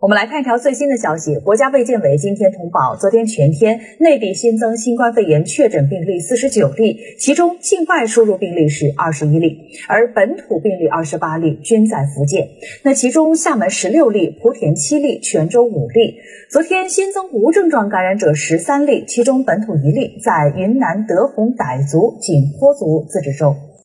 我们来看一条最新的消息，国家卫健委今天通报，昨天全天内地新增新冠肺炎确诊病例四十九例，其中境外输入病例是二十一例，而本土病例二十八例，均在福建。那其中厦门十六例，莆田七例，泉州五例。昨天新增无症状感染者十三例，其中本土一例在云南德宏傣族景颇族自治州。